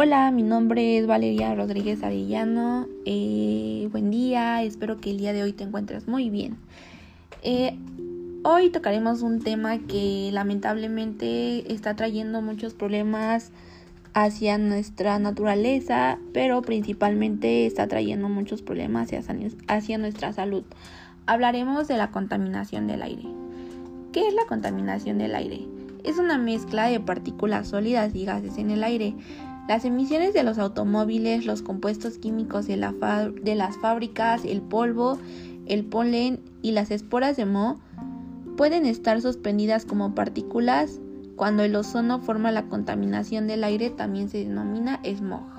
Hola, mi nombre es Valeria Rodríguez Arellano. Eh, buen día, espero que el día de hoy te encuentres muy bien. Eh, hoy tocaremos un tema que lamentablemente está trayendo muchos problemas hacia nuestra naturaleza, pero principalmente está trayendo muchos problemas hacia, hacia nuestra salud. Hablaremos de la contaminación del aire. ¿Qué es la contaminación del aire? Es una mezcla de partículas sólidas y gases en el aire las emisiones de los automóviles, los compuestos químicos de, las fábricas, el polvo, el polen y las esporas de moho pueden estar suspendidas como partículas. Cuando el ozono forma la contaminación del aire también se denomina smog.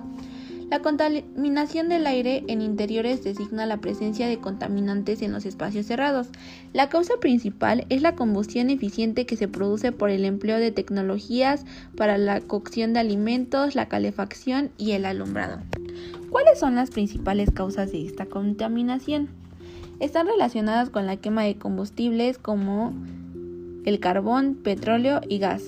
La contaminación del aire en interiores designa la presencia de contaminantes en los espacios cerrados. La causa principal es la combustión eficiente que se produce por el empleo de tecnologías para la cocción de alimentos, la calefacción y el alumbrado. ¿Cuáles son las principales causas de esta contaminación? Están relacionadas con la quema de combustibles como el carbón, petróleo y gas.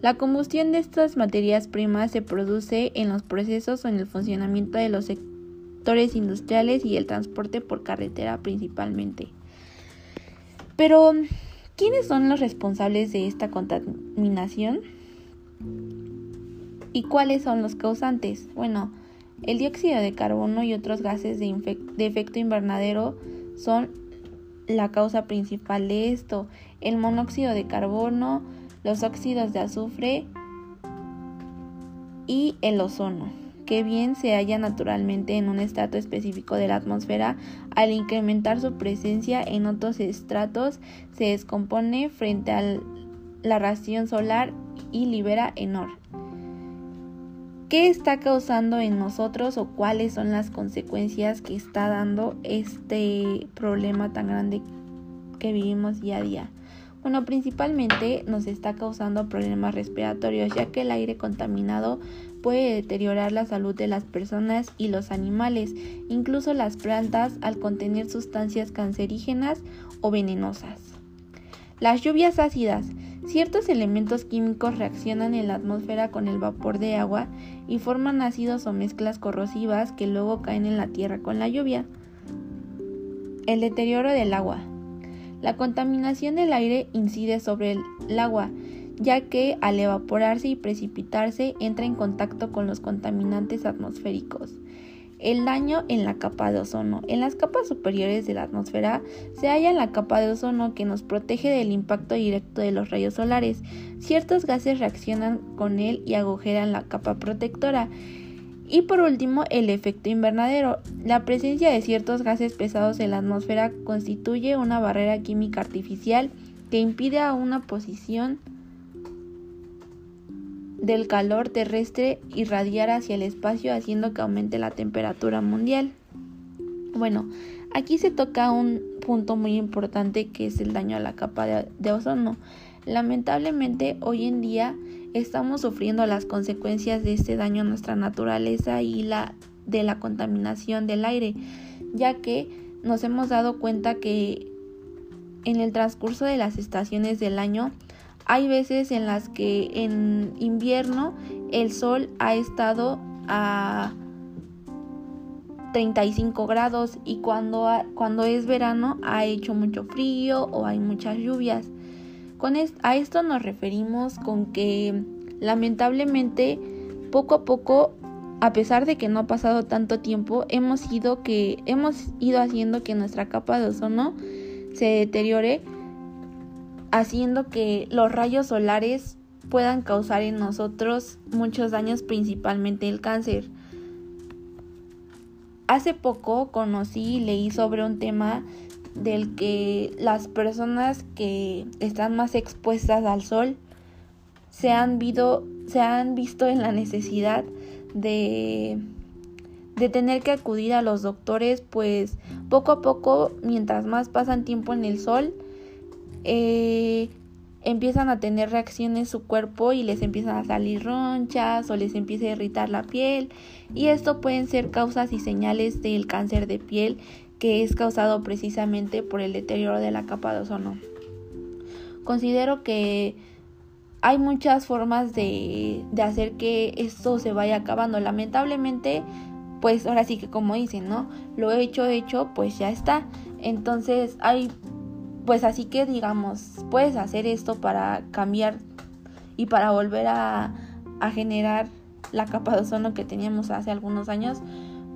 La combustión de estas materias primas se produce en los procesos o en el funcionamiento de los sectores industriales y el transporte por carretera principalmente. Pero, ¿quiénes son los responsables de esta contaminación? ¿Y cuáles son los causantes? Bueno, el dióxido de carbono y otros gases de, de efecto invernadero son la causa principal de esto. El monóxido de carbono, los óxidos de azufre y el ozono, que bien se halla naturalmente en un estrato específico de la atmósfera, al incrementar su presencia en otros estratos se descompone frente a la radiación solar y libera enor. ¿Qué está causando en nosotros o cuáles son las consecuencias que está dando este problema tan grande que vivimos día a día? Bueno, principalmente nos está causando problemas respiratorios, ya que el aire contaminado puede deteriorar la salud de las personas y los animales, incluso las plantas, al contener sustancias cancerígenas o venenosas. Las lluvias ácidas. Ciertos elementos químicos reaccionan en la atmósfera con el vapor de agua y forman ácidos o mezclas corrosivas que luego caen en la tierra con la lluvia. El deterioro del agua. La contaminación del aire incide sobre el agua, ya que al evaporarse y precipitarse entra en contacto con los contaminantes atmosféricos. El daño en la capa de ozono. En las capas superiores de la atmósfera se halla la capa de ozono que nos protege del impacto directo de los rayos solares. Ciertos gases reaccionan con él y agujeran la capa protectora. Y por último, el efecto invernadero. La presencia de ciertos gases pesados en la atmósfera constituye una barrera química artificial que impide a una posición del calor terrestre irradiar hacia el espacio haciendo que aumente la temperatura mundial. Bueno, aquí se toca un punto muy importante que es el daño a la capa de, de ozono. Lamentablemente hoy en día estamos sufriendo las consecuencias de este daño a nuestra naturaleza y la de la contaminación del aire, ya que nos hemos dado cuenta que en el transcurso de las estaciones del año hay veces en las que en invierno el sol ha estado a 35 grados y cuando, cuando es verano ha hecho mucho frío o hay muchas lluvias. Con a esto nos referimos con que lamentablemente poco a poco, a pesar de que no ha pasado tanto tiempo, hemos ido que hemos ido haciendo que nuestra capa de ozono se deteriore, haciendo que los rayos solares puedan causar en nosotros muchos daños, principalmente el cáncer. Hace poco conocí y leí sobre un tema del que las personas que están más expuestas al sol se han, se han visto en la necesidad de, de tener que acudir a los doctores, pues poco a poco, mientras más pasan tiempo en el sol, eh, empiezan a tener reacciones su cuerpo y les empiezan a salir ronchas o les empieza a irritar la piel. Y esto pueden ser causas y señales del cáncer de piel que es causado precisamente por el deterioro de la capa de ozono. Considero que hay muchas formas de, de hacer que esto se vaya acabando. Lamentablemente, pues ahora sí que como dicen, ¿no? Lo hecho, hecho, pues ya está. Entonces hay, pues así que digamos, puedes hacer esto para cambiar y para volver a, a generar la capa de ozono que teníamos hace algunos años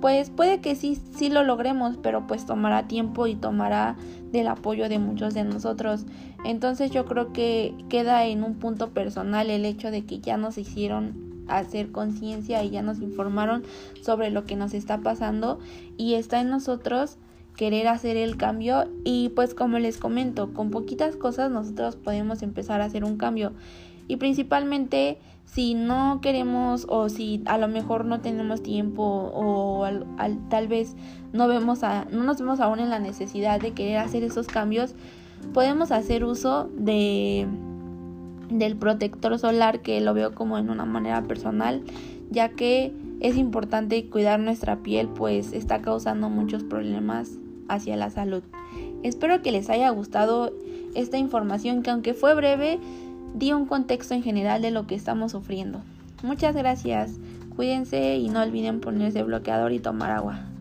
pues puede que sí, sí lo logremos, pero pues tomará tiempo y tomará del apoyo de muchos de nosotros. Entonces yo creo que queda en un punto personal el hecho de que ya nos hicieron hacer conciencia y ya nos informaron sobre lo que nos está pasando y está en nosotros querer hacer el cambio y pues como les comento, con poquitas cosas nosotros podemos empezar a hacer un cambio y principalmente si no queremos o si a lo mejor no tenemos tiempo o al, tal vez no vemos a, no nos vemos aún en la necesidad de querer hacer esos cambios, podemos hacer uso de del protector solar que lo veo como en una manera personal, ya que es importante cuidar nuestra piel pues está causando muchos problemas hacia la salud. Espero que les haya gustado esta información que aunque fue breve, di un contexto en general de lo que estamos sufriendo. Muchas gracias, cuídense y no olviden ponerse bloqueador y tomar agua.